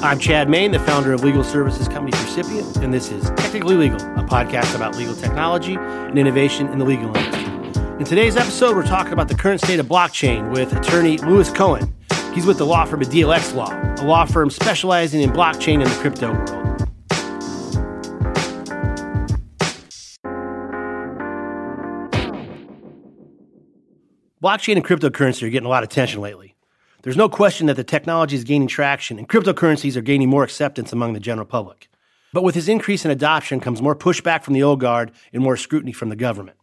I'm Chad Main, the founder of legal services company Percipient, and this is Technically Legal, a podcast about legal technology and innovation in the legal industry. In today's episode, we're talking about the current state of blockchain with attorney Lewis Cohen. He's with the law firm of DLX Law, a law firm specializing in blockchain and the crypto world. Blockchain and cryptocurrency are getting a lot of attention lately. There's no question that the technology is gaining traction and cryptocurrencies are gaining more acceptance among the general public. But with this increase in adoption comes more pushback from the old guard and more scrutiny from the government.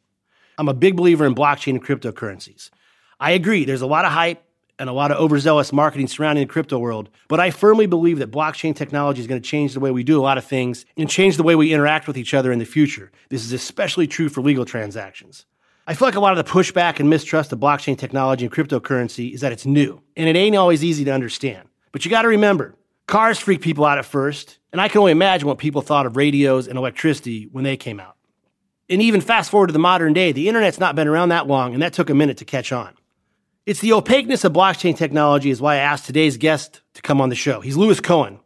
I'm a big believer in blockchain and cryptocurrencies. I agree, there's a lot of hype and a lot of overzealous marketing surrounding the crypto world, but I firmly believe that blockchain technology is going to change the way we do a lot of things and change the way we interact with each other in the future. This is especially true for legal transactions. I feel like a lot of the pushback and mistrust of blockchain technology and cryptocurrency is that it's new, and it ain't always easy to understand. But you got to remember, cars freaked people out at first, and I can only imagine what people thought of radios and electricity when they came out. And even fast forward to the modern day, the internet's not been around that long, and that took a minute to catch on. It's the opaqueness of blockchain technology is why I asked today's guest to come on the show. He's Lewis Cohen.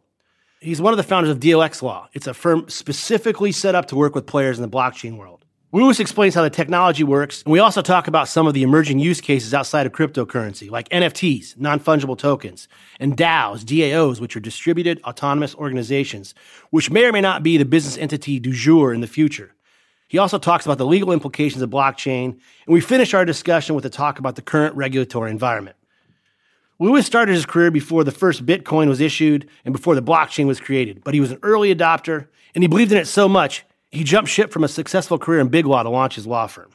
He's one of the founders of DLX Law. It's a firm specifically set up to work with players in the blockchain world. Lewis explains how the technology works, and we also talk about some of the emerging use cases outside of cryptocurrency, like NFTs, non fungible tokens, and DAOs, DAOs, which are distributed autonomous organizations, which may or may not be the business entity du jour in the future. He also talks about the legal implications of blockchain, and we finish our discussion with a talk about the current regulatory environment. Lewis started his career before the first Bitcoin was issued and before the blockchain was created, but he was an early adopter, and he believed in it so much he jumped ship from a successful career in big law to launch his law firm.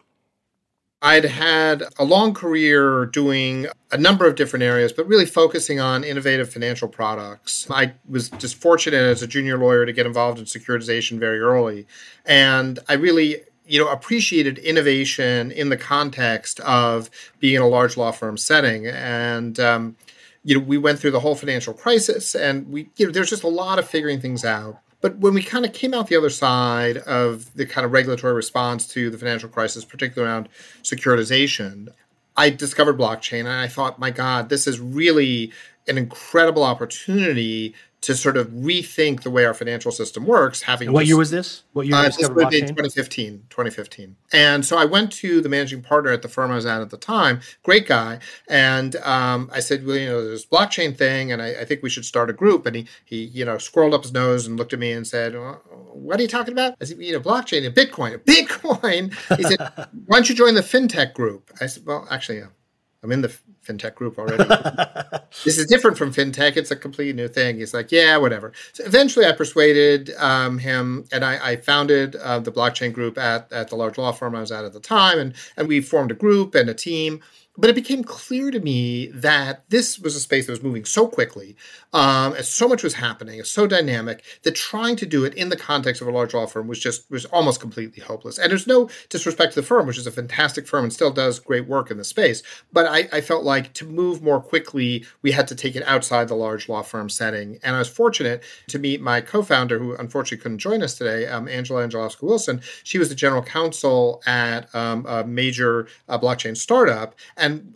I'd had a long career doing a number of different areas, but really focusing on innovative financial products. I was just fortunate as a junior lawyer to get involved in securitization very early. And I really you know appreciated innovation in the context of being in a large law firm setting and um, you know we went through the whole financial crisis and we you know there's just a lot of figuring things out but when we kind of came out the other side of the kind of regulatory response to the financial crisis, particularly around securitization, I discovered blockchain and I thought, my God, this is really an incredible opportunity to sort of rethink the way our financial system works. Having what just, year was this? What year? Uh, this was in 2015. 2015. And so I went to the managing partner at the firm I was at at the time, great guy, and um, I said, well, you know, there's blockchain thing, and I, I, think we should start a group. And he, he, you know, scrolled up his nose and looked at me and said, well, "What are you talking about?" I said, "You know, blockchain and Bitcoin. Bitcoin." He said, "Why don't you join the fintech group?" I said, "Well, actually, yeah." I'm in the fintech group already. this is different from fintech. It's a completely new thing. He's like, yeah, whatever. So eventually I persuaded um, him and I, I founded uh, the blockchain group at, at the large law firm I was at at the time. And, and we formed a group and a team but it became clear to me that this was a space that was moving so quickly, um, and so much was happening, so dynamic that trying to do it in the context of a large law firm was just was almost completely hopeless. And there's no disrespect to the firm, which is a fantastic firm and still does great work in the space, but I, I felt like to move more quickly, we had to take it outside the large law firm setting. And I was fortunate to meet my co-founder, who unfortunately couldn't join us today, um, Angela Angelovska Wilson. She was the general counsel at um, a major uh, blockchain startup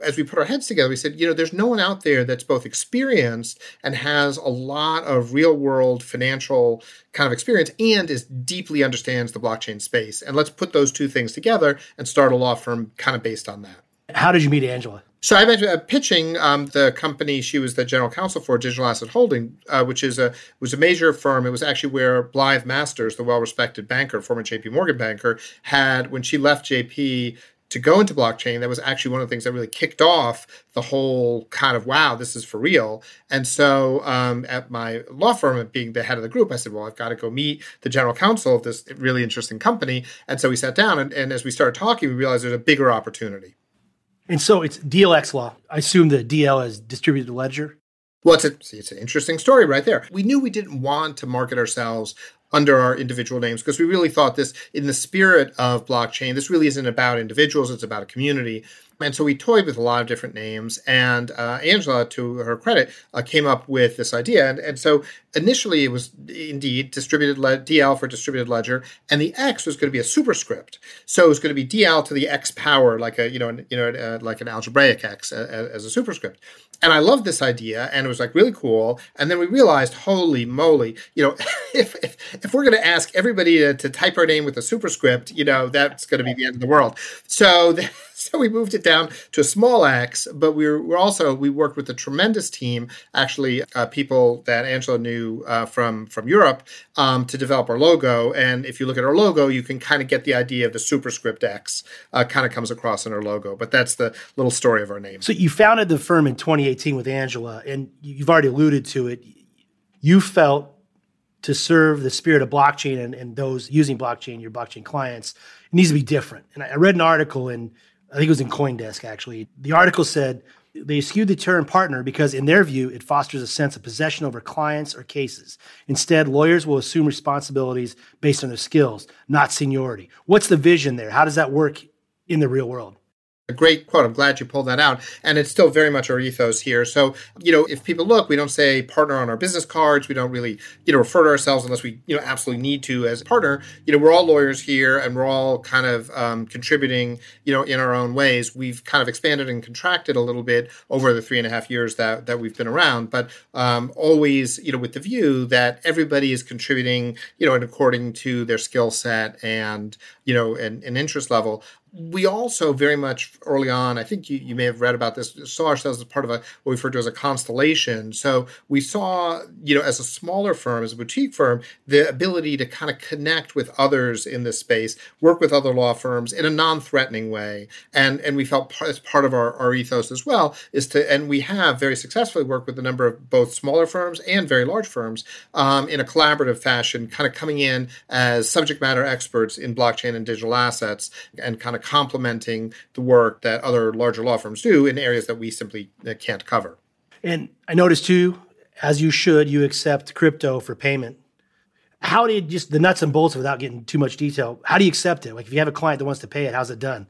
as we put our heads together, we said, you know, there's no one out there that's both experienced and has a lot of real world financial kind of experience and is deeply understands the blockchain space. And let's put those two things together and start a law firm kind of based on that. How did you meet Angela? So I met uh, pitching um, the company she was the general counsel for, Digital Asset Holding, uh, which is a was a major firm. It was actually where Blythe Masters, the well respected banker, former J.P. Morgan banker, had when she left J.P to go into blockchain, that was actually one of the things that really kicked off the whole kind of wow, this is for real. And so um, at my law firm, being the head of the group, I said, well, I've got to go meet the general counsel of this really interesting company. And so we sat down, and, and as we started talking, we realized there's a bigger opportunity. And so it's DLX law. I assume the DL is distributed ledger. Well, it's, a, it's an interesting story right there. We knew we didn't want to market ourselves under our individual names because we really thought this in the spirit of blockchain this really isn't about individuals it's about a community And so we toyed with a lot of different names. And uh, Angela, to her credit, uh, came up with this idea. And, and so initially it was indeed distributed le- DL for distributed ledger, and the X was going to be a superscript. So it was going to be DL to the X power, like a you know you know uh, like an algebraic X uh, as a superscript. And I loved this idea, and it was like really cool. And then we realized, holy moly, you know, if if, if we're going to ask everybody to, to, type our name with a superscript, you know, that's going to be the end of the world. So. The, so we moved it down to a small X, but we were, also we worked with a tremendous team, actually uh, people that Angela knew uh, from from Europe, um, to develop our logo. And if you look at our logo, you can kind of get the idea of the superscript X uh, kind of comes across in our logo. But that's the little story of our name. So you founded the firm in 2018 with Angela, and you've already alluded to it. You felt to serve the spirit of blockchain and, and those using blockchain, your blockchain clients, it needs to be different. And I read an article in I think it was in CoinDesk actually. The article said they skewed the term partner because, in their view, it fosters a sense of possession over clients or cases. Instead, lawyers will assume responsibilities based on their skills, not seniority. What's the vision there? How does that work in the real world? A great quote. I'm glad you pulled that out. And it's still very much our ethos here. So, you know, if people look, we don't say partner on our business cards. We don't really, you know, refer to ourselves unless we, you know, absolutely need to as a partner. You know, we're all lawyers here and we're all kind of um, contributing, you know, in our own ways. We've kind of expanded and contracted a little bit over the three and a half years that, that we've been around, but um, always, you know, with the view that everybody is contributing, you know, and according to their skill set and, you know, an, an interest level we also very much early on, I think you, you may have read about this, saw ourselves as part of a what we refer to as a constellation. So we saw, you know, as a smaller firm, as a boutique firm, the ability to kind of connect with others in this space, work with other law firms in a non-threatening way. And and we felt part, as part of our, our ethos as well is to, and we have very successfully worked with a number of both smaller firms and very large firms um, in a collaborative fashion, kind of coming in as subject matter experts in blockchain and digital assets and kind of of complementing the work that other larger law firms do in areas that we simply uh, can't cover. And I noticed too, as you should, you accept crypto for payment. How do you just the nuts and bolts without getting too much detail? How do you accept it? Like if you have a client that wants to pay it, how's it done?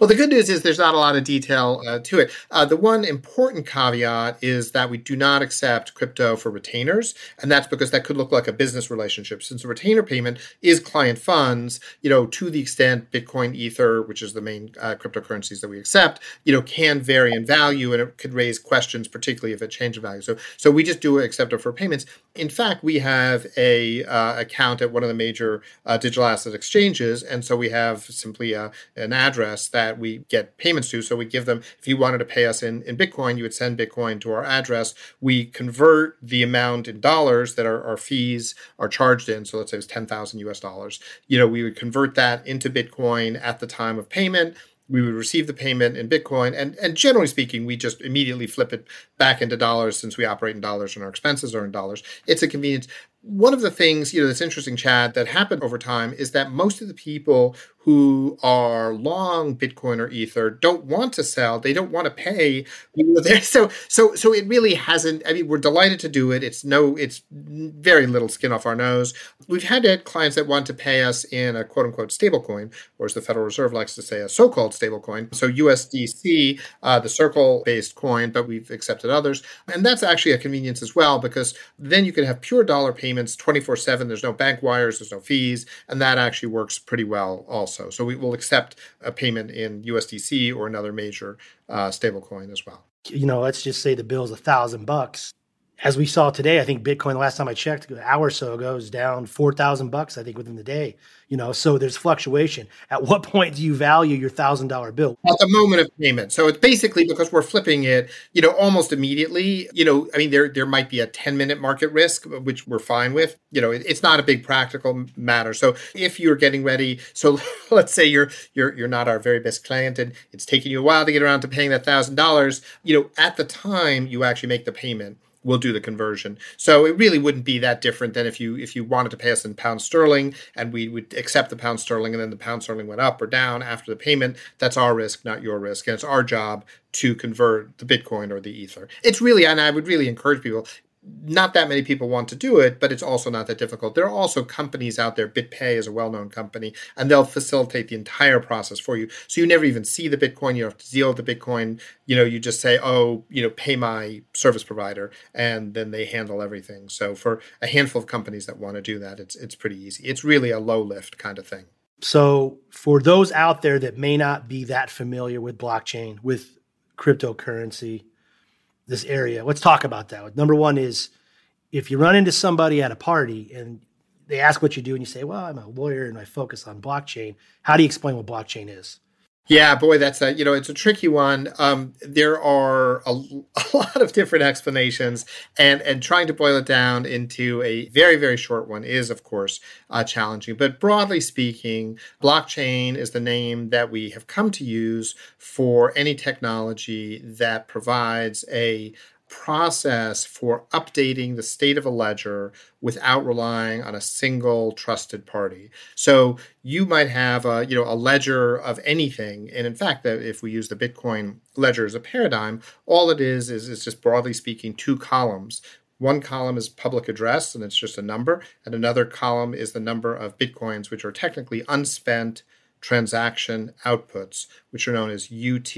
Well, the good news is there's not a lot of detail uh, to it. Uh, the one important caveat is that we do not accept crypto for retainers, and that's because that could look like a business relationship. Since a retainer payment is client funds, you know, to the extent Bitcoin, Ether, which is the main uh, cryptocurrencies that we accept, you know, can vary in value, and it could raise questions, particularly if it changes value. So, so we just do accept it for payments. In fact, we have a uh, account at one of the major uh, digital asset exchanges, and so we have simply uh, an address that we get payments to. So we give them, if you wanted to pay us in, in Bitcoin, you would send Bitcoin to our address. We convert the amount in dollars that our, our fees are charged in. So let's say it's 10,000 US dollars. You know, we would convert that into Bitcoin at the time of payment we would receive the payment in Bitcoin, and and generally speaking, we just immediately flip it back into dollars since we operate in dollars and our expenses are in dollars. It's a convenience one of the things you know that's interesting chad that happened over time is that most of the people who are long bitcoin or ether don't want to sell. They don't want to pay. You know, so so so it really hasn't i mean we're delighted to do it. It's no it's very little skin off our nose. We've had clients that want to pay us in a quote unquote stable coin or as the federal reserve likes to say a so-called stable coin so usdc uh, the circle based coin but we've accepted others. And that's actually a convenience as well because then you can have pure dollar payments payments 24 7. There's no bank wires, there's no fees, and that actually works pretty well also. So we will accept a payment in USDC or another major uh, stablecoin as well. You know, let's just say the bill is a thousand bucks as we saw today, I think Bitcoin the last time I checked, an hour or so ago, is down four thousand bucks. I think within the day. You know, so there's fluctuation. At what point do you value your thousand dollar bill? At the moment of payment. So it's basically because we're flipping it, you know, almost immediately. You know, I mean, there there might be a ten minute market risk, which we're fine with. You know, it, it's not a big practical matter. So if you're getting ready, so let's say you're you're you're not our very best client, and it's taking you a while to get around to paying that thousand dollars. You know, at the time you actually make the payment we'll do the conversion. So it really wouldn't be that different than if you if you wanted to pay us in pound sterling and we would accept the pound sterling and then the pound sterling went up or down after the payment. That's our risk, not your risk, and it's our job to convert the Bitcoin or the Ether. It's really, and I would really encourage people not that many people want to do it, but it's also not that difficult. There are also companies out there. BitPay is a well-known company, and they'll facilitate the entire process for you. So you never even see the Bitcoin. You don't have to deal with the Bitcoin. You know, you just say, "Oh, you know, pay my service provider," and then they handle everything. So for a handful of companies that want to do that, it's it's pretty easy. It's really a low lift kind of thing. So for those out there that may not be that familiar with blockchain, with cryptocurrency this area. Let's talk about that. Number one is if you run into somebody at a party and they ask what you do and you say, well, I'm a lawyer and I focus on blockchain. How do you explain what blockchain is? Yeah, boy, that's a you know it's a tricky one. Um, there are a, a, lot of different explanations, and and trying to boil it down into a very very short one is of course uh, challenging. But broadly speaking, blockchain is the name that we have come to use for any technology that provides a process for updating the state of a ledger without relying on a single trusted party. So you might have a you know a ledger of anything, and in fact, if we use the Bitcoin ledger as a paradigm, all it is is is just broadly speaking two columns. One column is public address, and it's just a number, and another column is the number of bitcoins, which are technically unspent transaction outputs, which are known as UT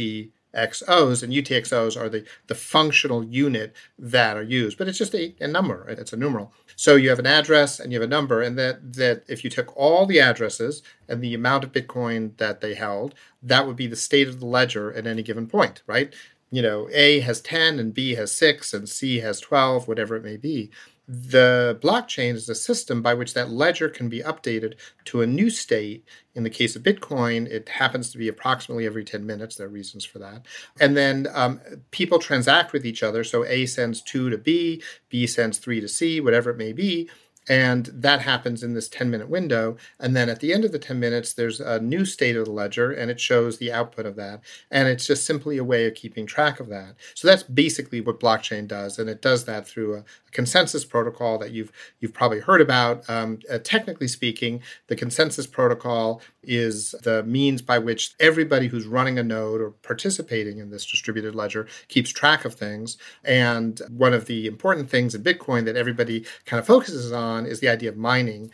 XOs, and UTXOs are the, the functional unit that are used. But it's just a, a number, it's a numeral. So you have an address and you have a number, and that, that if you took all the addresses and the amount of Bitcoin that they held, that would be the state of the ledger at any given point, right? You know, A has 10 and B has 6 and C has 12, whatever it may be the blockchain is a system by which that ledger can be updated to a new state. In the case of Bitcoin, it happens to be approximately every 10 minutes. There are reasons for that. And then um, people transact with each other. So A sends 2 to B, B sends 3 to C, whatever it may be. And that happens in this 10 minute window. And then at the end of the 10 minutes, there's a new state of the ledger and it shows the output of that. And it's just simply a way of keeping track of that. So that's basically what blockchain does. And it does that through a, a consensus protocol that you've, you've probably heard about. Um, uh, technically speaking, the consensus protocol is the means by which everybody who's running a node or participating in this distributed ledger keeps track of things. And one of the important things in Bitcoin that everybody kind of focuses on on is the idea of mining.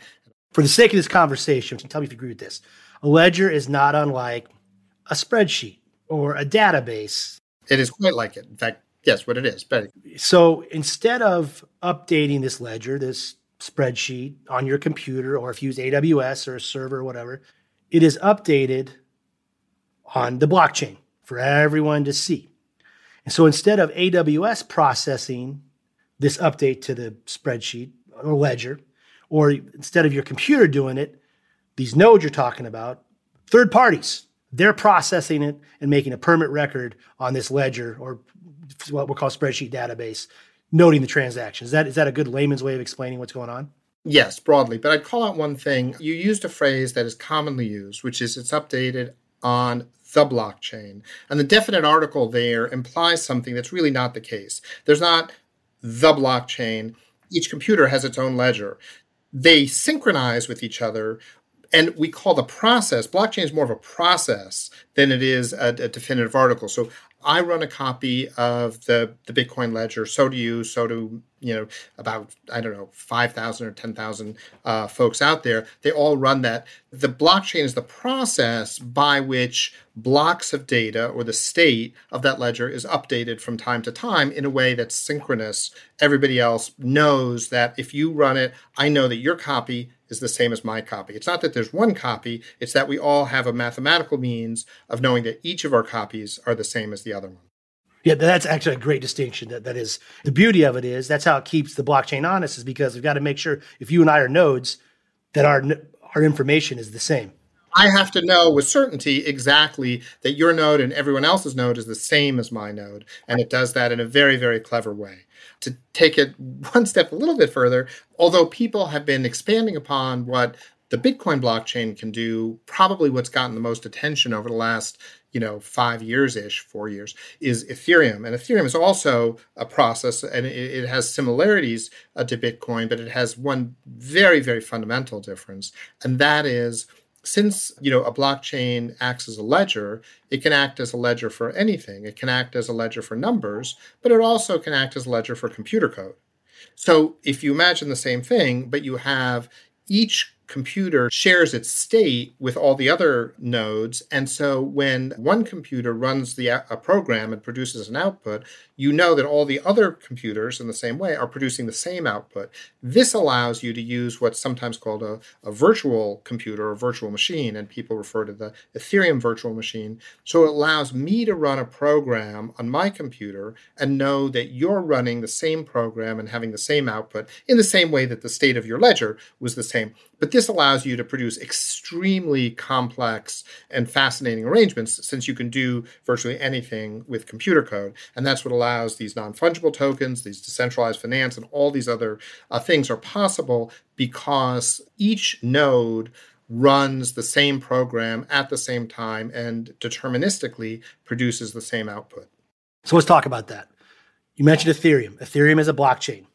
For the sake of this conversation, tell me if you agree with this. A ledger is not unlike a spreadsheet or a database. It is quite like it. In fact, yes, what it is. But so instead of updating this ledger, this spreadsheet on your computer, or if you use AWS or a server or whatever, it is updated on the blockchain for everyone to see. And so instead of AWS processing this update to the spreadsheet, or ledger, or instead of your computer doing it, these nodes you're talking about, third parties, they're processing it and making a permanent record on this ledger or what we'll call spreadsheet database, noting the transactions. Is that is that a good layman's way of explaining what's going on? Yes, broadly. But I'd call out one thing. You used a phrase that is commonly used, which is it's updated on the blockchain. And the definite article there implies something that's really not the case. There's not the blockchain each computer has its own ledger. They synchronize with each other, and we call the process blockchain is more of a process than it is a, a definitive article. So I run a copy of the the Bitcoin ledger. So do you. So do you know about I don't know five thousand or ten thousand uh, folks out there. They all run that. The blockchain is the process by which blocks of data or the state of that ledger is updated from time to time in a way that's synchronous. Everybody else knows that if you run it, I know that your copy is the same as my copy. It's not that there's one copy, it's that we all have a mathematical means of knowing that each of our copies are the same as the other one. Yeah, that's actually a great distinction. That that is the beauty of it is that's how it keeps the blockchain honest is because we've got to make sure if you and I are nodes that our our information is the same. I have to know with certainty exactly that your node and everyone else's node is the same as my node, and it does that in a very very clever way. To take it one step a little bit further, although people have been expanding upon what the Bitcoin blockchain can do, probably what's gotten the most attention over the last you know five years ish four years is ethereum. And ethereum is also a process and it, it has similarities uh, to bitcoin but it has one very very fundamental difference and that is since you know a blockchain acts as a ledger it can act as a ledger for anything. It can act as a ledger for numbers but it also can act as a ledger for computer code. So if you imagine the same thing, but you have each computer shares its state with all the other nodes. And so when one computer runs the, a program and produces an output, you know that all the other computers in the same way are producing the same output. This allows you to use what's sometimes called a, a virtual computer or virtual machine, and people refer to the Ethereum virtual machine. So it allows me to run a program on my computer and know that you're running the same program and having the same output in the same way that the state of your ledger was the same. But this allows you to produce extremely complex and fascinating arrangements since you can do virtually anything with computer code. And that's what allows these non fungible tokens, these decentralized finance, and all these other uh, things are possible because each node runs the same program at the same time and deterministically produces the same output. So let's talk about that. You mentioned Ethereum. Ethereum is a blockchain.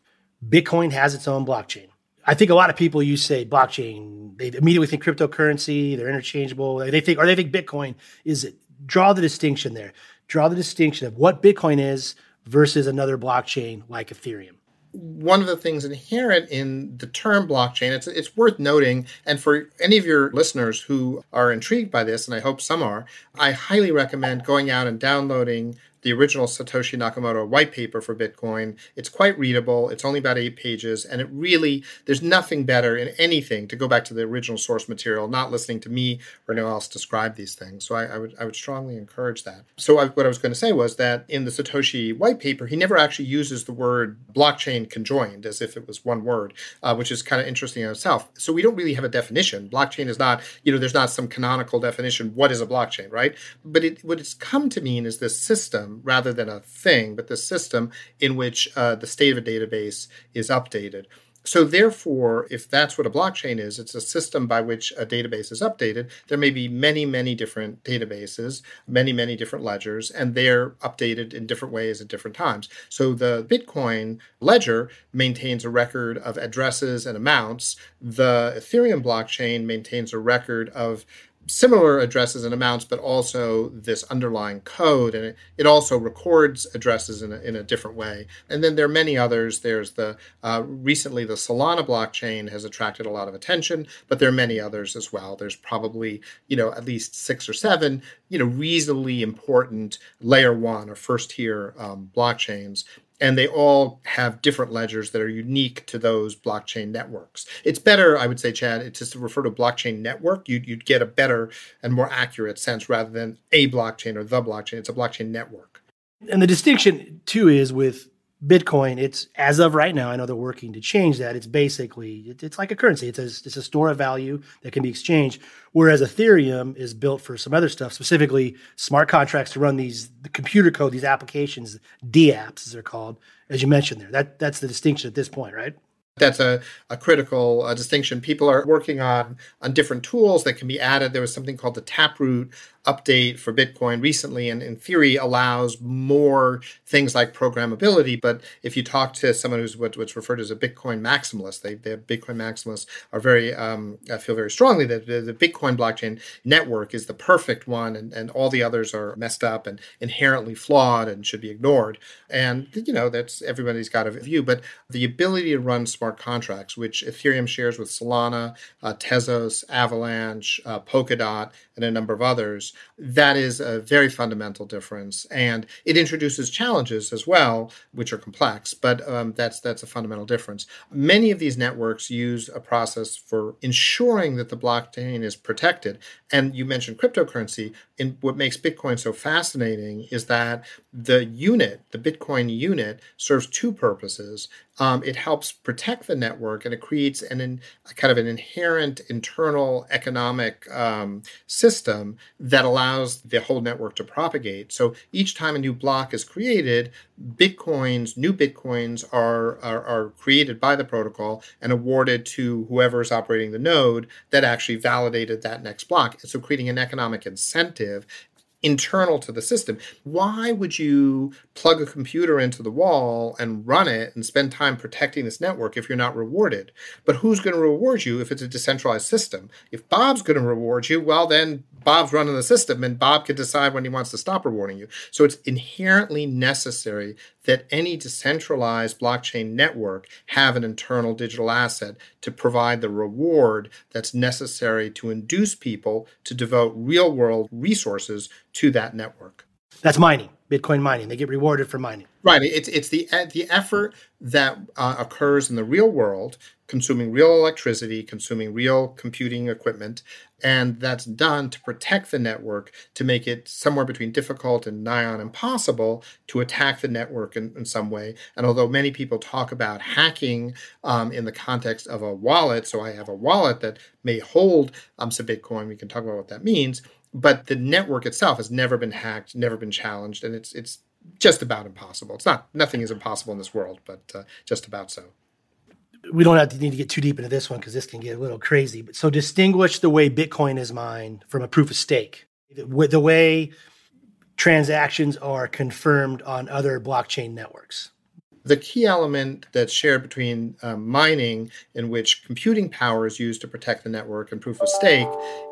Bitcoin has its own blockchain. I think a lot of people you say blockchain, they immediately think cryptocurrency, they're interchangeable. They think or they think Bitcoin is it. Draw the distinction there. Draw the distinction of what Bitcoin is versus another blockchain like Ethereum. One of the things inherent in the term blockchain, it's, it's worth noting, and for any of your listeners who are intrigued by this, and I hope some are, I highly recommend going out and downloading the original Satoshi Nakamoto white paper for Bitcoin. It's quite readable. It's only about eight pages. And it really, there's nothing better in anything to go back to the original source material, not listening to me or anyone else describe these things. So I, I would, I would strongly encourage that. So I, what I was going to say was that in the Satoshi white paper, he never actually uses the word blockchain conjoined as if it was one word, uh, which is kind of interesting in itself. So we don't really have a definition. Blockchain is not, you know, there's not some canonical definition. What is a blockchain, right? But it, what it's come to mean is this system system rather than a thing, but the system in which uh, the state of a database is updated. So, therefore, if that's what a blockchain is, it's a system by which a database is updated. There may be many, many different databases, many, many different ledgers, and they're updated in different ways at different times. So, the Bitcoin ledger maintains a record of addresses and amounts. The Ethereum blockchain maintains a record of similar addresses and amounts, but also this underlying code. And it, it also records addresses in a, in a different way. And then there are many others. There's the uh, recently the Solana blockchain has attracted a lot of attention, but there are many others as well. There's probably, you know, at least six or seven, you know, reasonably important layer one or first tier um, blockchains and they all have different ledgers that are unique to those blockchain networks. It's better, I would say, Chad, to refer to blockchain network. You'd, you'd get a better and more accurate sense rather than a blockchain or the blockchain. It's a blockchain network. And the distinction, too, is with Bitcoin, it's as of right now, I know they're working to change that. It's basically, it's like a currency. It's a, it's a store of value that can be exchanged. Whereas Ethereum is built for some other stuff, specifically smart contracts to run these the computer code, these applications, DApps as they're called, as you mentioned there. That that's the distinction at this point, right? That's a, a critical uh, distinction. People are working on on different tools that can be added. There was something called the Taproot update for Bitcoin recently, and in theory allows more things like programmability. But if you talk to someone who's what, what's referred to as a Bitcoin maximalist, they, they Bitcoin maximalists are very um, I feel very strongly that the, the, Bitcoin blockchain network is the perfect one, and, and all the others are messed up and inherently flawed and should be ignored. And you know that's everybody's got a view, but the ability to run smart contracts, which Ethereum shares with Solana, uh, Tezos, Avalanche, uh, Polkadot, and a number of others that is a very fundamental difference, and it introduces challenges as well, which are complex. But um, that's that's a fundamental difference. Many of these networks use a process for ensuring that the blockchain is protected. And you mentioned cryptocurrency. And what makes Bitcoin so fascinating is that the unit, the Bitcoin unit, serves two purposes. Um, it helps protect the network, and it creates an, an kind of an inherent internal economic um, system that allows the whole network to propagate. So each time a new block is created, bitcoins, new bitcoins are, are, are created by the protocol and awarded to whoever is operating the node that actually validated that next block. So creating an economic incentive internal to the system. Why would you plug a computer into the wall and run it and spend time protecting this network if you're not rewarded? But who's going to reward you if it's a decentralized system? If Bob's going to reward you, well, then Bob's running the system and Bob can decide when he wants to stop rewarding you. So it's inherently necessary that any decentralized blockchain network have an internal digital asset to provide the reward that's necessary to induce people to devote real world resources to that network. That's mining, Bitcoin mining. They get rewarded for mining. Right. It's it's the the effort that uh, occurs in the real world, consuming real electricity, consuming real computing equipment, and that's done to protect the network to make it somewhere between difficult and nigh on impossible to attack the network in, in some way. And although many people talk about hacking um, in the context of a wallet, so I have a wallet that may hold um, some Bitcoin, we can talk about what that means. But the network itself has never been hacked, never been challenged, and it's it's just about impossible. It's not nothing is impossible in this world, but uh, just about so. We don't have to need to get too deep into this one because this can get a little crazy. But so distinguish the way Bitcoin is mined from a proof of stake. With the way transactions are confirmed on other blockchain networks. The key element that's shared between um, mining, in which computing power is used to protect the network, and proof of stake,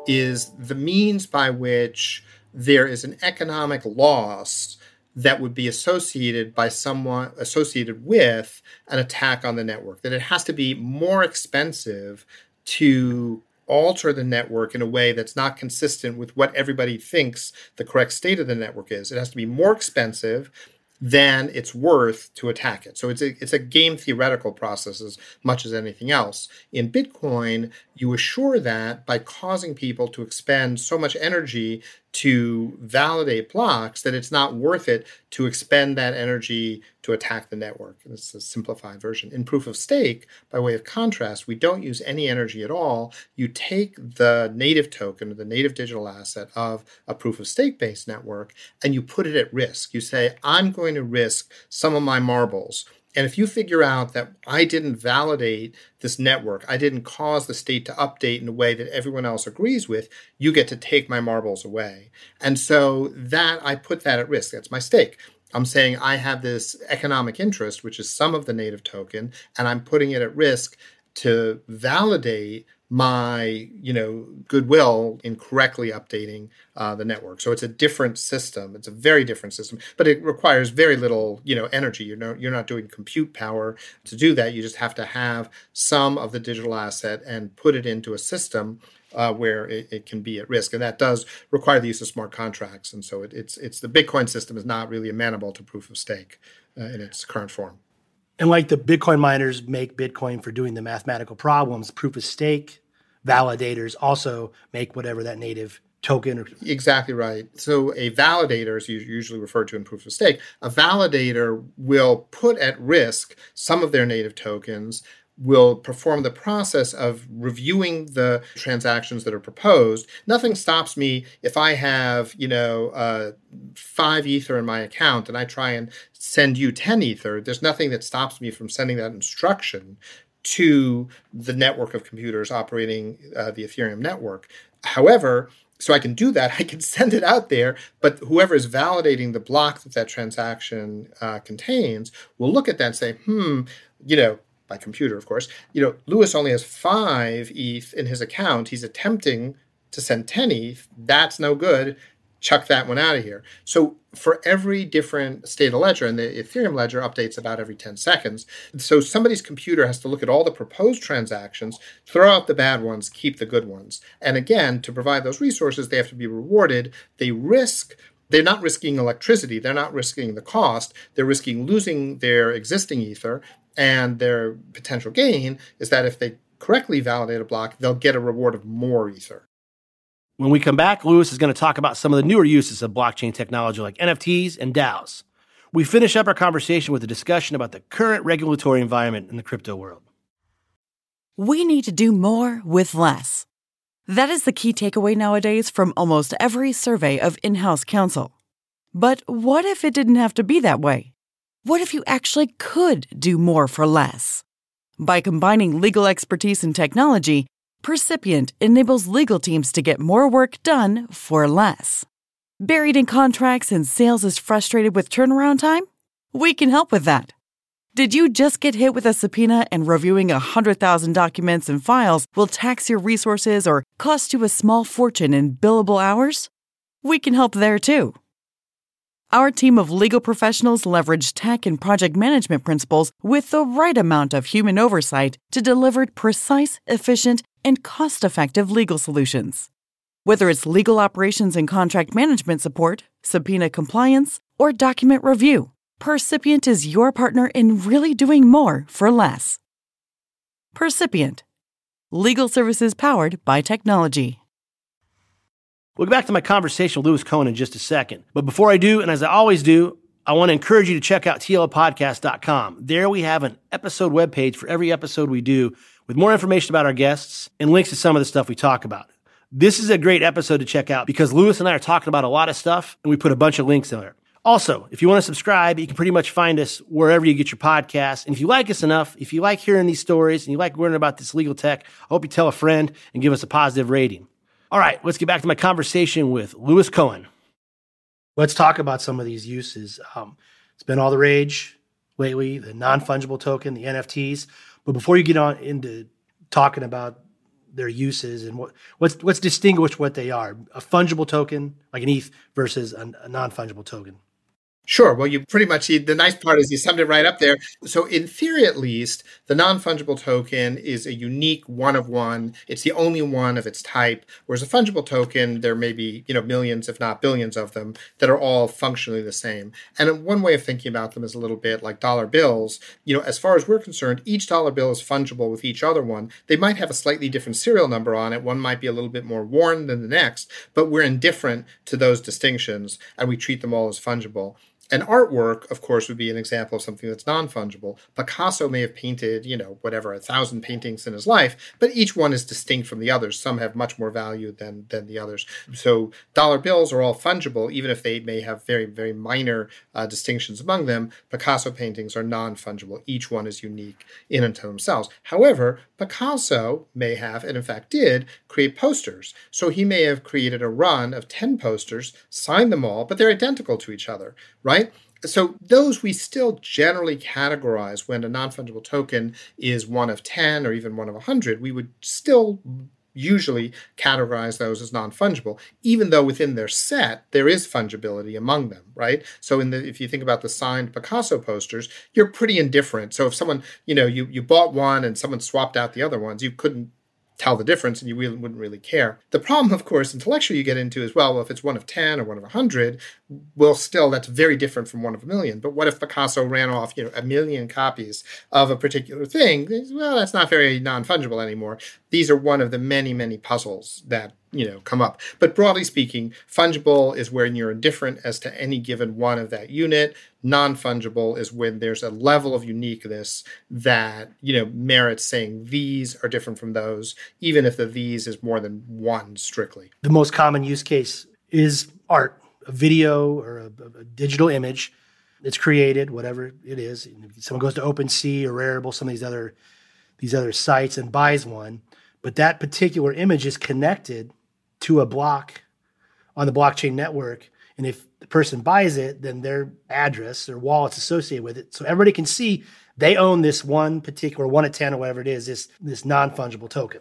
is the means by which there is an economic loss that would be associated by someone associated with an attack on the network that it has to be more expensive to alter the network in a way that's not consistent with what everybody thinks the correct state of the network is it has to be more expensive than it's worth to attack it. So it's a, it's a game theoretical process as much as anything else. In Bitcoin, you assure that by causing people to expend so much energy to validate blocks that it's not worth it to expend that energy to attack the network. And it's a simplified version. In proof of stake, by way of contrast, we don't use any energy at all. You take the native token the native digital asset of a proof of stake based network and you put it at risk. You say, I'm going to risk some of my marbles and if you figure out that I didn't validate this network, I didn't cause the state to update in a way that everyone else agrees with, you get to take my marbles away. And so that I put that at risk. That's my stake. I'm saying I have this economic interest, which is some of the native token, and I'm putting it at risk to validate my you know goodwill in correctly updating uh, the network. So it's a different system. It's a very different system but it requires very little you know energy. You're not you're not doing compute power to do that. You just have to have some of the digital asset and put it into a system uh, where it, it, can be at risk, and that does require the use of smart contracts. And so it, it's it's the Bitcoin system is not really amenable to proof of stake uh, in its current form. And like the Bitcoin miners make Bitcoin for doing the mathematical problems, proof of stake validators also make whatever that native token. Exactly right. So a validator is usually referred to in proof of stake. A validator will put at risk some of their native tokens will perform the process of reviewing the transactions that are proposed. Nothing stops me if I have, you know, uh, five ether in my account and I try and send you 10 ether. There's nothing that stops me from sending that instruction to the network of computers operating uh, the Ethereum network. However, so I can do that. I can send it out there, but whoever is validating the block that that transaction uh, contains will look at that and say, hmm, you know, by computer, of course, you know, Lewis only has five ETH in his account. He's attempting to send 10 ETH. That's no good. Chuck that one out of here. So for every different state of ledger, and the Ethereum ledger updates about every 10 seconds. So somebody's computer has to look at all the proposed transactions, throw out the bad ones, keep the good ones. And again, to provide those resources, they have to be rewarded. They risk they're not risking electricity. They're not risking the cost. They're risking losing their existing ether and their potential gain is that if they correctly validate a block, they'll get a reward of more Ether. When we come back, Lewis is going to talk about some of the newer uses of blockchain technology like NFTs and DAOs. We finish up our conversation with a discussion about the current regulatory environment in the crypto world. We need to do more with less. That is the key takeaway nowadays from almost every survey of in house counsel. But what if it didn't have to be that way? What if you actually could do more for less? By combining legal expertise and technology, Percipient enables legal teams to get more work done for less. Buried in contracts and sales is frustrated with turnaround time? We can help with that. Did you just get hit with a subpoena and reviewing 100,000 documents and files will tax your resources or cost you a small fortune in billable hours? We can help there too. Our team of legal professionals leverage tech and project management principles with the right amount of human oversight to deliver precise, efficient, and cost effective legal solutions. Whether it's legal operations and contract management support, subpoena compliance, or document review, Percipient is your partner in really doing more for less. Percipient, legal services powered by technology. We'll get back to my conversation with Lewis Cohen in just a second. But before I do, and as I always do, I want to encourage you to check out tlopodcast.com. There we have an episode webpage for every episode we do with more information about our guests and links to some of the stuff we talk about. This is a great episode to check out because Lewis and I are talking about a lot of stuff and we put a bunch of links in there. Also, if you want to subscribe, you can pretty much find us wherever you get your podcasts. And if you like us enough, if you like hearing these stories and you like learning about this legal tech, I hope you tell a friend and give us a positive rating. All right, let's get back to my conversation with Lewis Cohen. Let's talk about some of these uses. Um, it's been all the rage lately, the non fungible token, the NFTs. But before you get on into talking about their uses and what let's let's distinguish what they are: a fungible token like an ETH versus a, a non fungible token. Sure. Well, you pretty much, see the nice part is you summed it right up there. So, in theory, at least, the non fungible token is a unique one of one. It's the only one of its type. Whereas a fungible token, there may be, you know, millions, if not billions of them that are all functionally the same. And one way of thinking about them is a little bit like dollar bills. You know, as far as we're concerned, each dollar bill is fungible with each other one. They might have a slightly different serial number on it. One might be a little bit more worn than the next, but we're indifferent to those distinctions and we treat them all as fungible. An artwork, of course, would be an example of something that's non fungible. Picasso may have painted, you know, whatever, a thousand paintings in his life, but each one is distinct from the others. Some have much more value than, than the others. So dollar bills are all fungible, even if they may have very, very minor uh, distinctions among them. Picasso paintings are non fungible. Each one is unique in and to themselves. However, Picasso may have, and in fact did, create posters. So he may have created a run of 10 posters, signed them all, but they're identical to each other, right? Right? So those we still generally categorize when a non-fungible token is one of 10 or even one of 100, we would still usually categorize those as non-fungible, even though within their set there is fungibility among them, right? So in the if you think about the signed Picasso posters, you're pretty indifferent. So if someone, you know, you you bought one and someone swapped out the other ones, you couldn't tell the difference and you wouldn't really care. The problem, of course, intellectually you get into is well, well, if it's one of 10 or one of 100, well, still that's very different from one of a million. But what if Picasso ran off, you know, a million copies of a particular thing? Well, that's not very non fungible anymore. These are one of the many, many puzzles that you know come up. But broadly speaking fungible is when you're indifferent as to any given one of that unit. Non-fungible is when there's a level of uniqueness that you know merits saying these are different from those even if the these is more than one strictly. The most common use case is art a video or a, a digital image it's created whatever it is. Someone goes to OpenSea or Rarible some of these other these other sites and buys one but that particular image is connected to a block on the blockchain network. And if the person buys it, then their address, their wallet's associated with it. So everybody can see they own this one particular one at 10 or whatever it is, this, this non fungible token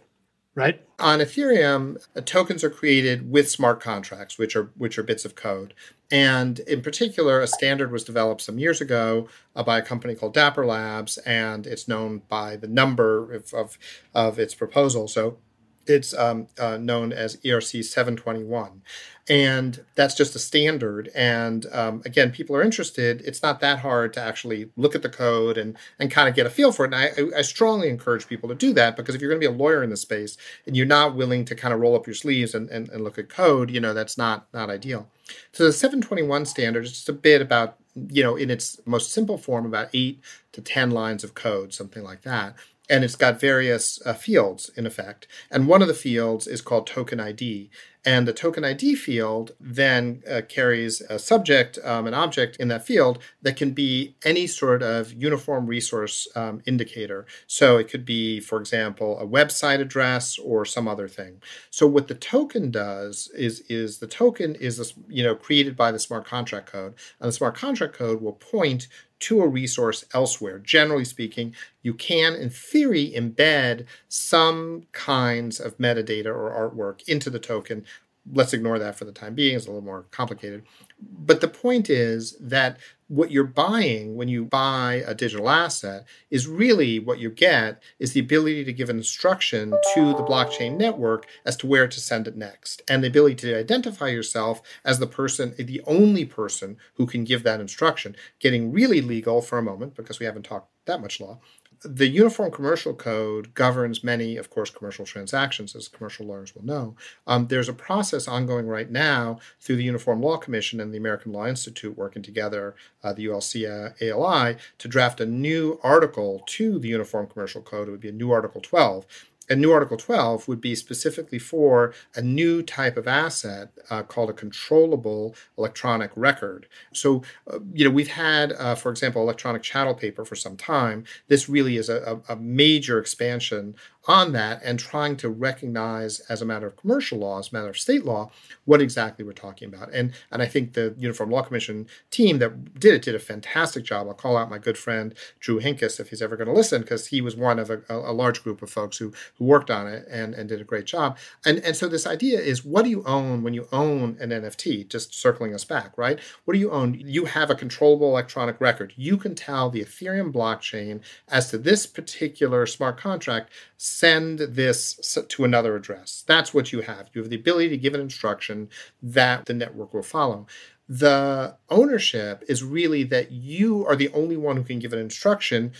right? On Ethereum, uh, tokens are created with smart contracts, which are which are bits of code. And in particular, a standard was developed some years ago uh, by a company called Dapper Labs, and it's known by the number of, of, of its proposal. So it's um, uh, known as ERC 721. And that's just a standard. And um, again, people are interested. It's not that hard to actually look at the code and, and kind of get a feel for it. And I, I strongly encourage people to do that because if you're going to be a lawyer in the space and you're not willing to kind of roll up your sleeves and, and, and look at code, you know, that's not, not ideal. So the 721 standard is just a bit about, you know, in its most simple form, about eight to 10 lines of code, something like that and it's got various uh, fields in effect. And one of the fields is called token ID. And the token ID field then uh, carries a subject, um, an object in that field that can be any sort of uniform resource um, indicator. So it could be, for example, a website address or some other thing. So what the token does is, is the token is this, you know created by the smart contract code, and the smart contract code will point to a resource elsewhere. Generally speaking, you can, in theory, embed some kinds of metadata or artwork into the token let's ignore that for the time being. It's a little more complicated. But the point is that what you're buying when you buy a digital asset is really what you get is the ability to give an instruction to the blockchain network as to where to send it next and the ability to identify yourself as the person the only person who can give that instruction getting really legal for a moment because we haven't talked that much law the Uniform Commercial Code governs many, of course, commercial transactions, as commercial lawyers will know. Um, there's a process ongoing right now through the Uniform Law Commission and the American Law Institute working together, uh, the ULC ALI, to draft a new article to the Uniform Commercial Code. It would be a new Article 12 and new Article 12 would be specifically for a new type of asset uh, called a controllable electronic record. So, uh, you know, we've had, uh, for example, electronic chattel paper for some time. This really is a, a major expansion on that and trying to recognize as a matter of commercial law, as a matter of state law, what exactly we're talking about. And and I think the Uniform Law Commission team that did it did a fantastic job. I'll call out my good friend Drew Hinkes if he's ever going to listen, because he was one of a, a, large group of folks who who worked on it and, and did a great job. And and so this idea is what do you own when you own an NFT? Just circling us back, right? What do you own? You have a controllable electronic record. You can tell the Ethereum blockchain as to this particular smart contract send this to another address. That's what you have. You have the ability to give an instruction that the network will follow. The ownership is really that you are the only one who can give an instruction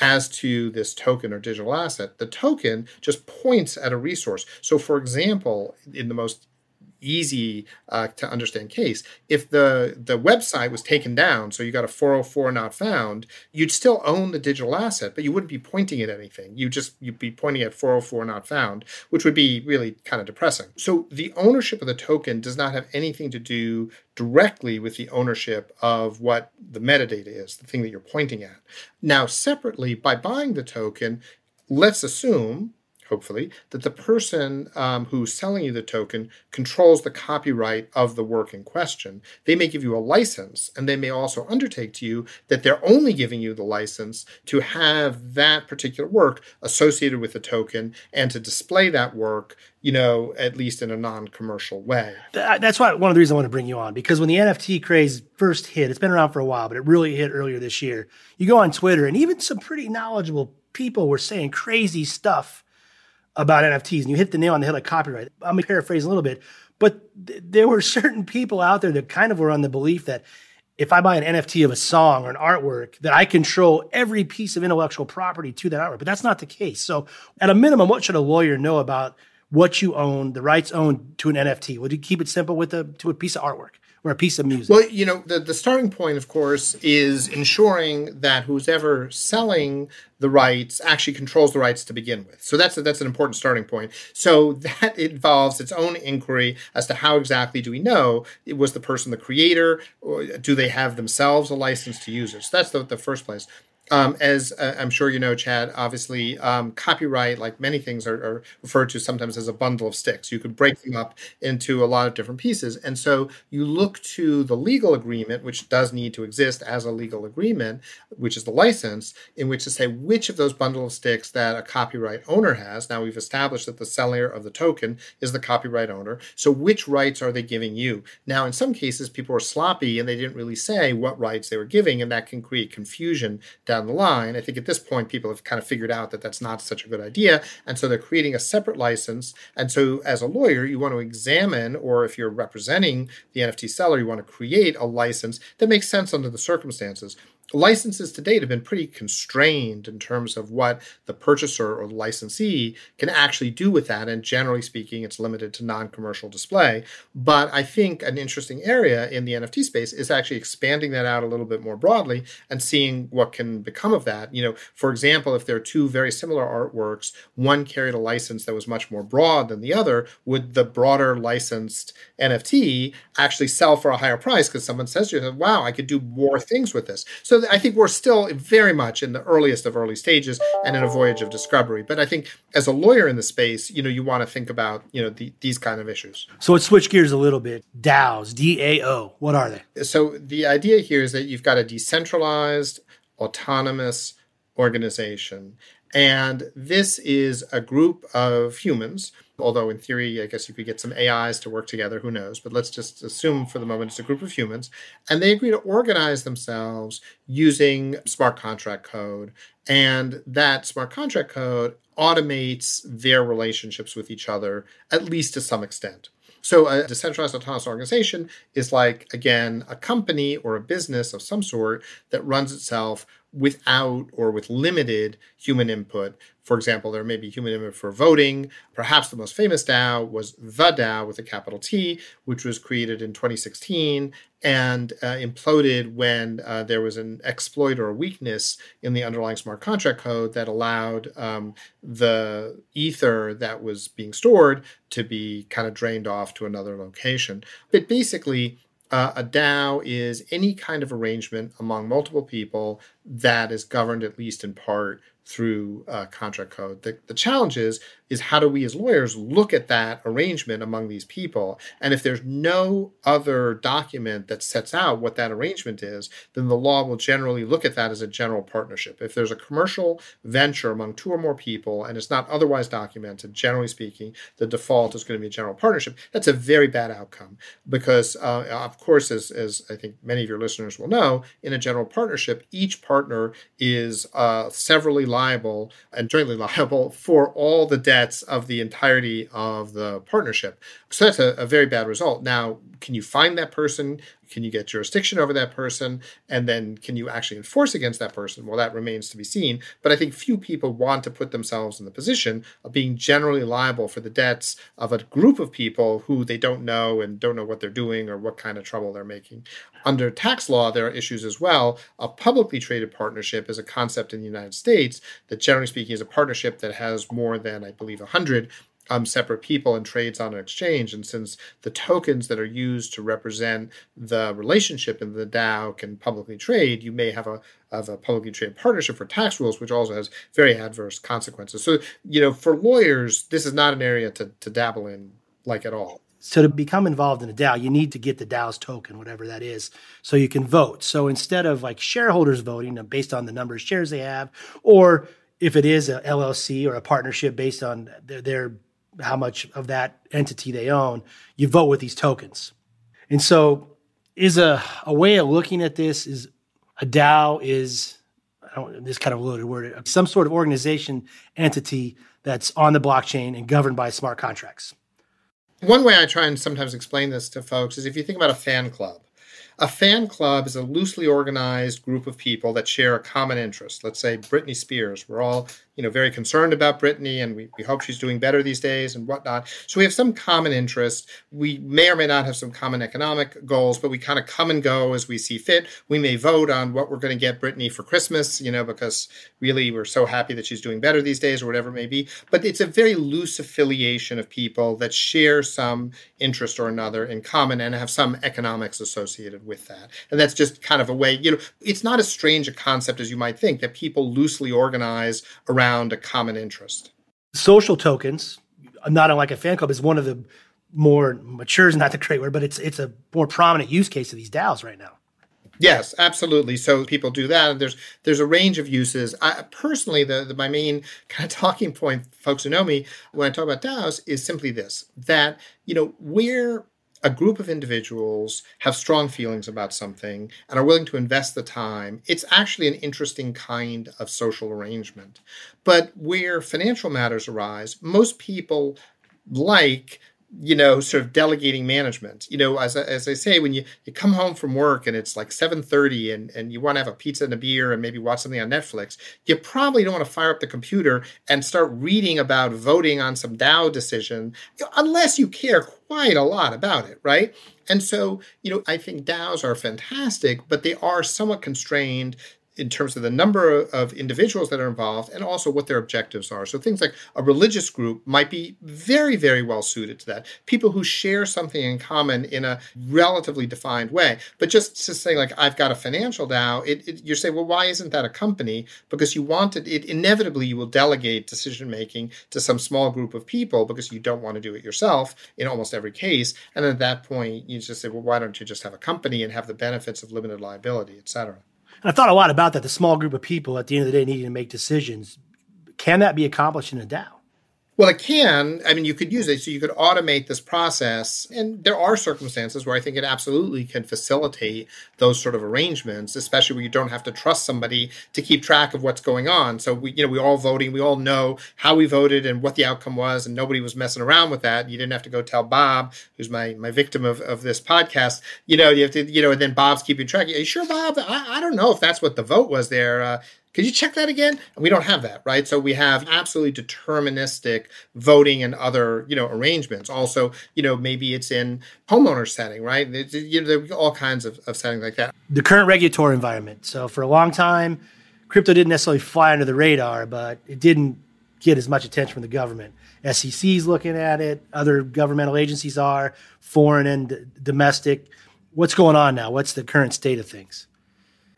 as to this token or digital asset. The token just points at a resource. So, for example, in the most easy uh, to understand case. If the the website was taken down, so you got a 404 not found, you'd still own the digital asset, but you wouldn't be pointing at anything. You just you'd be pointing at 404 not found, which would be really kind of depressing. So the ownership of the token does not have anything to do directly with the ownership of what the metadata is, the thing that you're pointing at. Now, separately, by buying the token, let's assume hopefully, that the person um, who's selling you the token controls the copyright of the work in question. They may give you a license, and they may also undertake to you that they're only giving you the license to have that particular work associated with the token and to display that work you know, at least in a non-commercial way. That's why one of the reasons I want to bring you on because when the NFT craze first hit, it's been around for a while, but it really hit earlier this year. You go on Twitter, and even some pretty knowledgeable people were saying crazy stuff about NFTs, and you hit the nail on the head like copyright. I'm paraphrasing a little bit, but th- there were certain people out there that kind of were on the belief that if I buy an NFT of a song or an artwork, that I control every piece of intellectual property to that artwork. But that's not the case. So, at a minimum, what should a lawyer know about what you own, the rights owned to an NFT? Would you keep it simple with a to a piece of artwork? Or a piece of music? Well, you know, the, the starting point, of course, is ensuring that who's ever selling the rights actually controls the rights to begin with. So that's a, that's an important starting point. So that involves its own inquiry as to how exactly do we know it was the person the creator, or do they have themselves a license to use it? So that's the, the first place. Um, as uh, I'm sure you know, Chad, obviously, um, copyright, like many things, are, are, referred to sometimes as a bundle of sticks. You could break them up into a lot of different pieces. And so you look to the legal agreement, which does need to exist as a legal agreement, which is the license, in which to say which of those bundle of sticks that a copyright owner has. Now, we've established that the seller of the token is the copyright owner. So, which rights are they giving you? Now, in some cases, people are sloppy and they didn't really say what rights they were giving, and that can create confusion down the line. I think at this point, people have kind of figured out that that's not such a good idea. And so they're creating a separate license. And so as a lawyer, you want to examine, or if you're representing the NFT seller, you want to create a license that makes sense under the circumstances licenses to date have been pretty constrained in terms of what the purchaser or the licensee can actually do with that. And generally speaking, it's limited to non commercial display. But I think an interesting area in the NFT space is actually expanding that out a little bit more broadly and seeing what can become of that. You know, for example, if there are two very similar artworks, one carried a license that was much more broad than the other, would the broader licensed NFT actually sell for a higher price because someone says to you, wow, I could do more things with this? So I think we're still very much in the earliest of early stages and in a voyage of discovery. But I think as a lawyer in the space, you know, you want to think about you know the, these kind of issues. So let's switch gears a little bit. DAOs, D A O, what are they? So the idea here is that you've got a decentralized, autonomous organization And this is a group of humans, although in theory, I guess you could get some AIs to work together, who knows? But let's just assume for the moment it's a group of humans. And they agree to organize themselves using smart contract code. And that smart contract code automates their relationships with each other, at least to some extent. So a decentralized autonomous organization is like, again, a company or a business of some sort that runs itself without or with limited human input. For example, there may be human input for voting. Perhaps the most famous DAO was the DAO with a capital T, which was created in 2016 and uh, imploded when uh, there was an exploit or a weakness in the underlying smart contract code that allowed um, the ether that was being stored to be kind of drained off to another location. But basically, uh, a DAO is any kind of arrangement among multiple people that is governed at least in part through uh, contract code. The, the challenge is, is how do we as lawyers look at that arrangement among these people? And if there's no other document that sets out what that arrangement is, then the law will generally look at that as a general partnership. If there's a commercial venture among two or more people and it's not otherwise documented, generally speaking, the default is going to be a general partnership. That's a very bad outcome because, uh, of course, as, as I think many of your listeners will know, in a general partnership, each partner is uh, severally liable and jointly liable for all the debts of the entirety of the partnership. So that's a, a very bad result. Now, can you find that person? Can you get jurisdiction over that person? And then can you actually enforce against that person? Well, that remains to be seen. But I think few people want to put themselves in the position of being generally liable for the debts of a group of people who they don't know and don't know what they're doing or what kind of trouble they're making. Under tax law, there are issues as well. A publicly traded partnership is a concept in the United States that, generally speaking, is a partnership that has more than, I believe, 100 um, separate people and trades on an exchange. And since the tokens that are used to represent the relationship in the DAO can publicly trade, you may have a of a publicly traded partnership for tax rules, which also has very adverse consequences. So, you know, for lawyers, this is not an area to, to dabble in like at all. So to become involved in a DAO, you need to get the DAO's token, whatever that is, so you can vote. So instead of like shareholders voting based on the number of shares they have, or if it is a LLC or a partnership based on their, their how much of that entity they own, you vote with these tokens. And so is a, a way of looking at this is a DAO is I don't this kind of loaded word, some sort of organization entity that's on the blockchain and governed by smart contracts. One way I try and sometimes explain this to folks is if you think about a fan club. A fan club is a loosely organized group of people that share a common interest. Let's say Britney Spears. We're all you know, very concerned about Britney and we, we hope she's doing better these days and whatnot. So we have some common interest. We may or may not have some common economic goals, but we kind of come and go as we see fit. We may vote on what we're going to get Britney for Christmas, you know, because really we're so happy that she's doing better these days or whatever it may be. But it's a very loose affiliation of people that share some interest or another in common and have some economics associated with that. And that's just kind of a way, you know, it's not as strange a concept as you might think that people loosely organize around around a common interest. Social tokens, not unlike a fan club, is one of the more mature is not the great word, but it's it's a more prominent use case of these DAOs right now. Yes, absolutely. So people do that. and There's there's a range of uses. I, personally, the, the my main kind of talking point, folks who know me, when I talk about DAOs, is simply this: that you know we're a group of individuals have strong feelings about something and are willing to invest the time, it's actually an interesting kind of social arrangement. But where financial matters arise, most people like you know, sort of delegating management. You know, as, as I say, when you, you come home from work and it's like 7.30 and, and you want to have a pizza and a beer and maybe watch something on Netflix, you probably don't want to fire up the computer and start reading about voting on some DAO decision unless you care quite a lot about it, right? And so, you know, I think DAOs are fantastic, but they are somewhat constrained in terms of the number of individuals that are involved and also what their objectives are. So things like a religious group might be very, very well suited to that. People who share something in common in a relatively defined way. But just to say, like, I've got a financial DAO, it, it, you say, well, why isn't that a company? Because you want it, it inevitably you will delegate decision making to some small group of people because you don't want to do it yourself in almost every case. And at that point, you just say, well, why don't you just have a company and have the benefits of limited liability, et cetera? And I thought a lot about that. The small group of people at the end of the day needing to make decisions Can that be accomplished in a DAO? Well, it can. I mean, you could use it. So you could automate this process. And there are circumstances where I think it absolutely can facilitate those sort of arrangements, especially where you don't have to trust somebody to keep track of what's going on. So we, you know, we all voting, we all know how we voted and what the outcome was, and nobody was messing around with that. You didn't have to go tell Bob, who's my my victim of, of this podcast, you know, you have to, you know, and then Bob's keeping track. Are you sure, Bob? I, I don't know if that's what the vote was there. Uh, could you check that again? And we don't have that, right? So we have absolutely deterministic voting and other, you know, arrangements. Also, you know, maybe it's in homeowner setting, right? You know, there are all kinds of, of settings like that. The current regulatory environment. So for a long time, crypto didn't necessarily fly under the radar, but it didn't get as much attention from the government. SEC's looking at it, other governmental agencies are, foreign and domestic. What's going on now? What's the current state of things?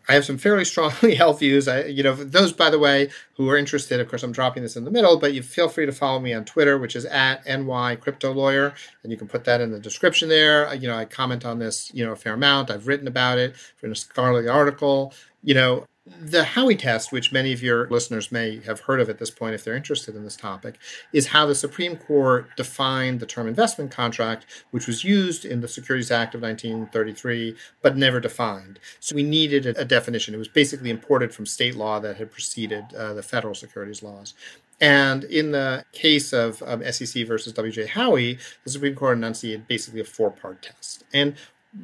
I have some fairly strongly held views. I, you know, those, by the way, who are interested, of course, I'm dropping this in the middle, but you feel free to follow me on Twitter, which is at NY Crypto Lawyer, and you can put that in the description there. You know, I comment on this, you know, a fair amount. I've written about it in a scholarly article. You know, the Howey test, which many of your listeners may have heard of at this point if they're interested in this topic, is how the Supreme Court defined the term investment contract, which was used in the Securities Act of 1933, but never defined. So we needed a, definition. It was basically imported from state law that had preceded uh, the federal securities laws. And in the case of um, SEC versus W.J. Howey, the Supreme Court enunciated basically a four part test. And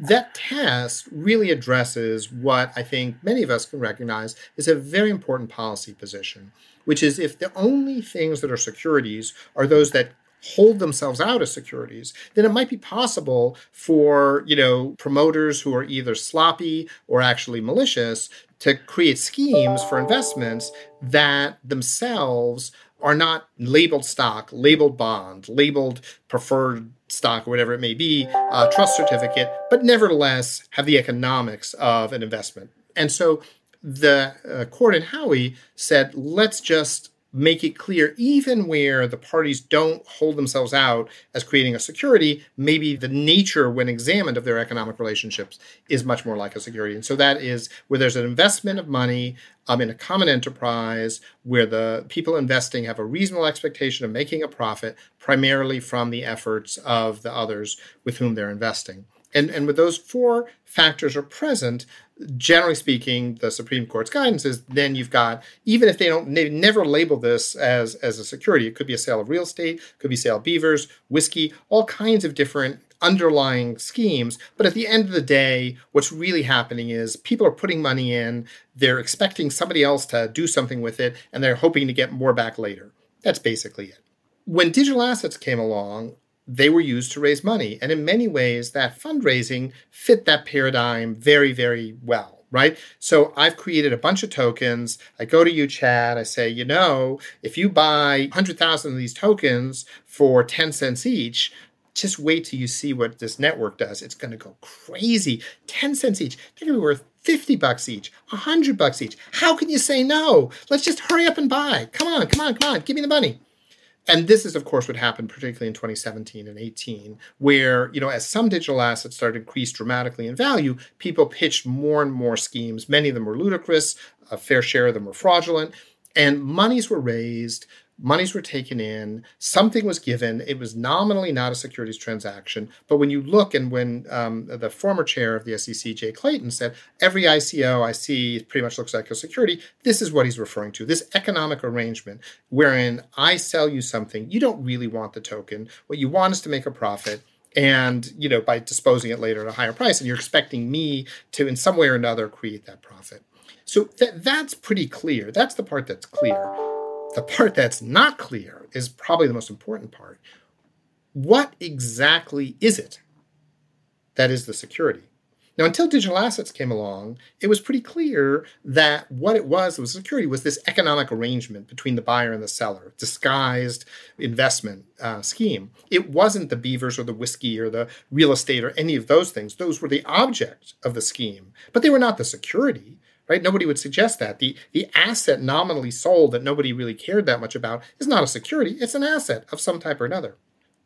that test really addresses what I think many of us can recognize is a very important policy position, which is if the only things that are securities are those that hold themselves out as securities, then it might be possible for, you know, promoters who are either sloppy or actually malicious to create schemes for investments that themselves are not labeled stock, labeled bond, labeled preferred stock or whatever it may be, uh, trust certificate, but nevertheless have the economics of an investment. And so the uh, court in Howey said, let's just make it clear, even where the parties don't hold themselves out as creating a security, maybe the nature, when examined, of their economic relationships is much more like a security. And so that is where there's an investment of money um, in a common enterprise where the people investing have a reasonable expectation of making a profit, primarily from the efforts of the others with whom they're investing. And, and with those four factors are present, generally speaking, the Supreme Court's guidance is then you've got, even if they don't, they never label this as, as a security, it could be a sale of real estate, could be sale of beavers, whiskey, all kinds of different underlying schemes. But at the end of the day, what's really happening is people are putting money in, they're expecting somebody else to do something with it, and they're hoping to get more back later. That's basically it. When digital assets came along, they were used to raise money. And in many ways, that fundraising fit that paradigm very, very well right? So I've created a bunch of tokens. I go to you, Chad. I say, you know, if you buy 100,000 of these tokens for 10 cents each, just wait till you see what this network does. It's going to go crazy. 10 cents each. They're going to be worth 50 bucks each, 100 bucks each. How can you say no? Let's just hurry up and buy. Come on, come on, come on. Give me the money. And this is, of course, what happened particularly in 2017 and 18, where, you know, as some digital assets started to increase dramatically in value, people pitched more and more schemes. Many of them were ludicrous, a fair share of them were fraudulent, and monies were raised monies were taken in, something was given. It was nominally not a securities transaction, but when you look and when um, the former chair of the SEC, Jay Clayton, said every ICO I see pretty much looks like a security, this is what he's referring to. This economic arrangement wherein I sell you something, you don't really want the token. What you want is to make a profit and you know by disposing it later at a higher price and you're expecting me to in some way or another create that profit so th- that's pretty clear that's the part that's clear the part that's not clear is probably the most important part. What exactly is it that is the security? Now, until digital assets came along, it was pretty clear that what it was that was security was this economic arrangement between the buyer and the seller, disguised investment uh, scheme. It wasn't the beavers or the whiskey or the real estate or any of those things. Those were the object of the scheme, but they were not the security right? Nobody would suggest that. The, the asset nominally sold that nobody really cared that much about is not a security, it's an asset of some type or another.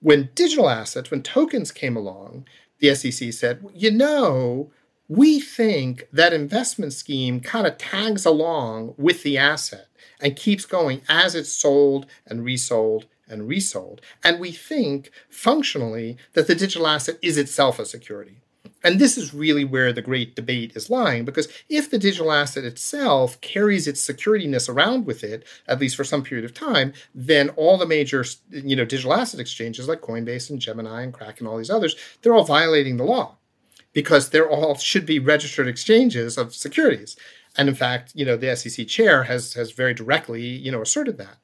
When digital assets, when tokens came along, the SEC said, you know, we think that investment scheme kind of tags along with the asset and keeps going as it's sold and resold and resold. And we think functionally that the digital asset is itself a security. And this is really where the great debate is lying, because if the digital asset itself carries its securityness around with it, at least for some period of time, then all the major you know, digital asset exchanges like Coinbase and Gemini and Kraken and all these others, they're all violating the law because they're all should be registered exchanges of securities. And in fact, you know, the SEC chair has has very directly, you know, asserted that.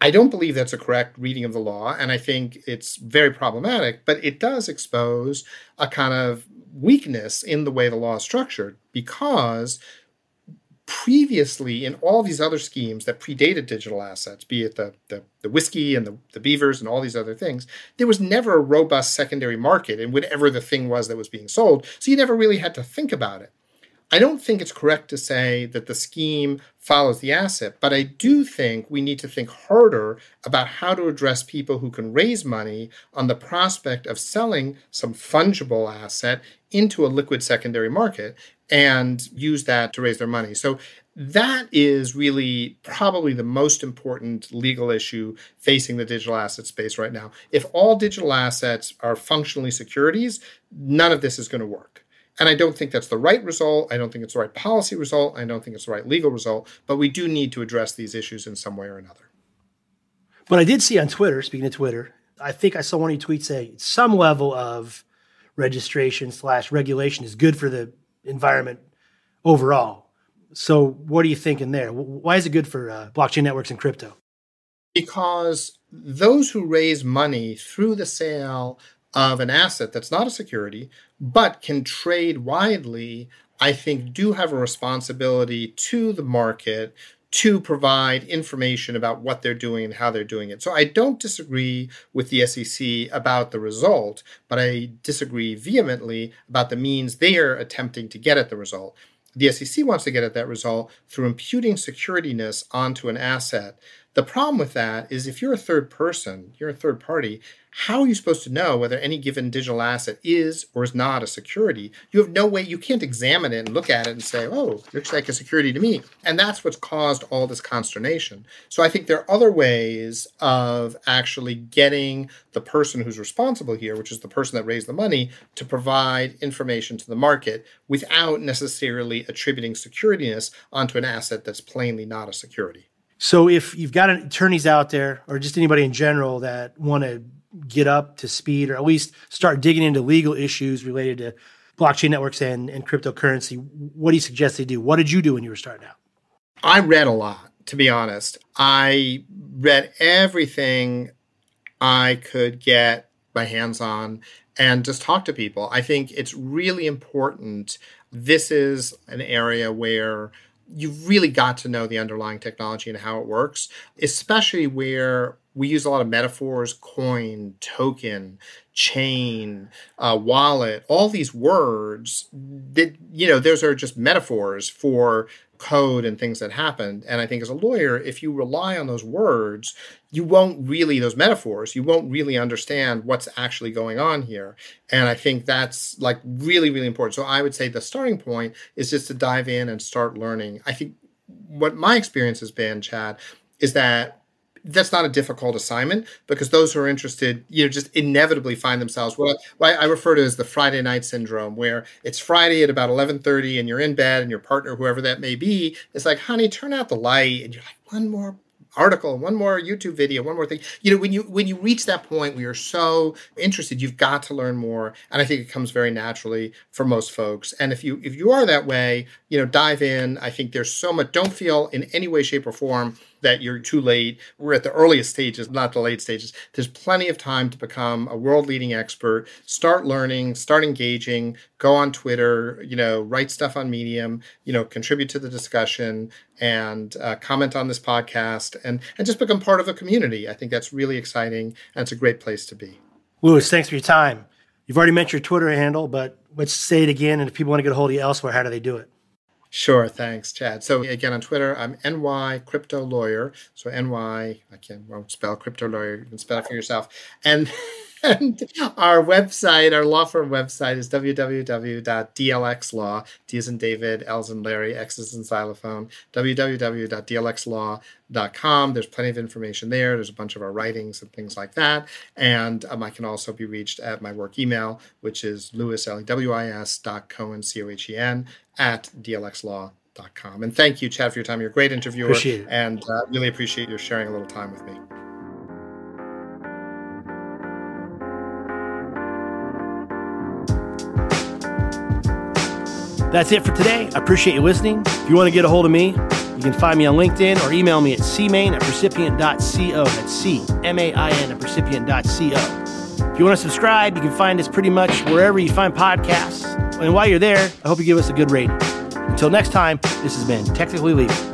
I don't believe that's a correct reading of the law, and I think it's very problematic, but it does expose a kind of weakness in the way the law is structured because previously in all these other schemes that predated digital assets, be it the, the, the whiskey and the, the beavers and all these other things, there was never a robust secondary market in whatever the thing was that was being sold. So you never really had to think about it. I don't think it's correct to say that the scheme follows the asset, but I do think we need to think harder about how to address people who can raise money on the prospect of selling some fungible asset into a liquid secondary market and use that to raise their money. So that is really probably the most important legal issue facing the digital asset space right now. If all digital assets are functionally securities, none of this is going to work. And I don't think that's the right result. I don't think it's the right policy result. I don't think it's the right legal result. But we do need to address these issues in some way or another. But I did see on Twitter, speaking of Twitter, I think I saw one of your tweets say some level of registration slash regulation is good for the environment overall. So, what are you thinking there? Why is it good for uh, blockchain networks and crypto? Because those who raise money through the sale of an asset that's not a security, but can trade widely, I think do have a responsibility to the market to provide information about what they're doing and how they're doing it. So I don't disagree with the SEC about the result, but I disagree vehemently about the means they are attempting to get at the result. The SEC wants to get at that result through imputing securityness onto an asset the problem with that is if you're a third person, you're a third party, how are you supposed to know whether any given digital asset is or is not a security? You have no way, you can't examine it and look at it and say, oh, looks like a security to me. And that's what's caused all this consternation. So I think there are other ways of actually getting the person who's responsible here, which is the person that raised the money, to provide information to the market without necessarily attributing securityness onto an asset that's plainly not a security. So if you've got attorneys out there or just anybody in general that want to get up to speed or at least start digging into legal issues related to blockchain networks and, and cryptocurrency, what do you suggest they do? What did you do when you were starting out? I read a lot, to be honest. I read everything I could get my hands on and just talk to people. I think it's really important. This is an area where you've really got to know the underlying technology and how it works, especially where we use a lot of metaphors coin, token, chain, uh, wallet, all these words that, you know, those are just metaphors for code and things that happened. And I think as a lawyer, if you rely on those words, you won't really, those metaphors, you won't really understand what's actually going on here. And I think that's like really, really important. So I would say the starting point is just to dive in and start learning. I think what my experience has been, Chad, is that that's not a difficult assignment because those who are interested, you know, just inevitably find themselves what I, I refer to as the Friday night syndrome, where it's Friday at about eleven thirty, and you're in bed, and your partner, whoever that may be, is like, "Honey, turn out the light," and you're like, "One more article, one more YouTube video, one more thing. You know, when you when you reach that point where you're so interested, you've got to learn more, and I think it comes very naturally for most folks. And if you if you are that way, you know, dive in. I think there's so much. Don't feel in any way, shape, or form that you're too late. We're at the earliest stages, not the late stages. There's plenty of time to become a world leading expert. Start learning, start engaging, go on Twitter, you know, write stuff on Medium, you know, contribute to the discussion and uh, comment on this podcast and, and just become part of a community. I think that's really exciting and it's a great place to be. Lewis, thanks for your time. You've already mentioned your Twitter handle, but let's say it again. And if people want to get a hold of you elsewhere, how do they do it? Sure, thanks, Chad. So again, on Twitter, I'm NY Crypto Lawyer. So NY, I can't won't spell crypto lawyer. You can spell it for yourself. And and our website, our law firm website is www.dlxlaw, D is in David, L is in Larry, X is in xylophone, www.dlxlaw.com. There's plenty of information there. There's a bunch of our writings and things like that. And um, I can also be reached at my work email, which is lewis, L-E-W-I-S, dot Cohen, C-O-H-E-N, at dlxlaw.com. And thank you, Chad, for your time. You're a great interviewer. Appreciate it. And uh, really appreciate your sharing a little time with me. That's it for today. I appreciate you listening. If you want to get a hold of me, you can find me on LinkedIn or email me at cmain at percipient.co. That's C M A I N at percipient.co. If you want to subscribe, you can find us pretty much wherever you find podcasts. And while you're there, I hope you give us a good rating. Until next time, this has been Technically Legal.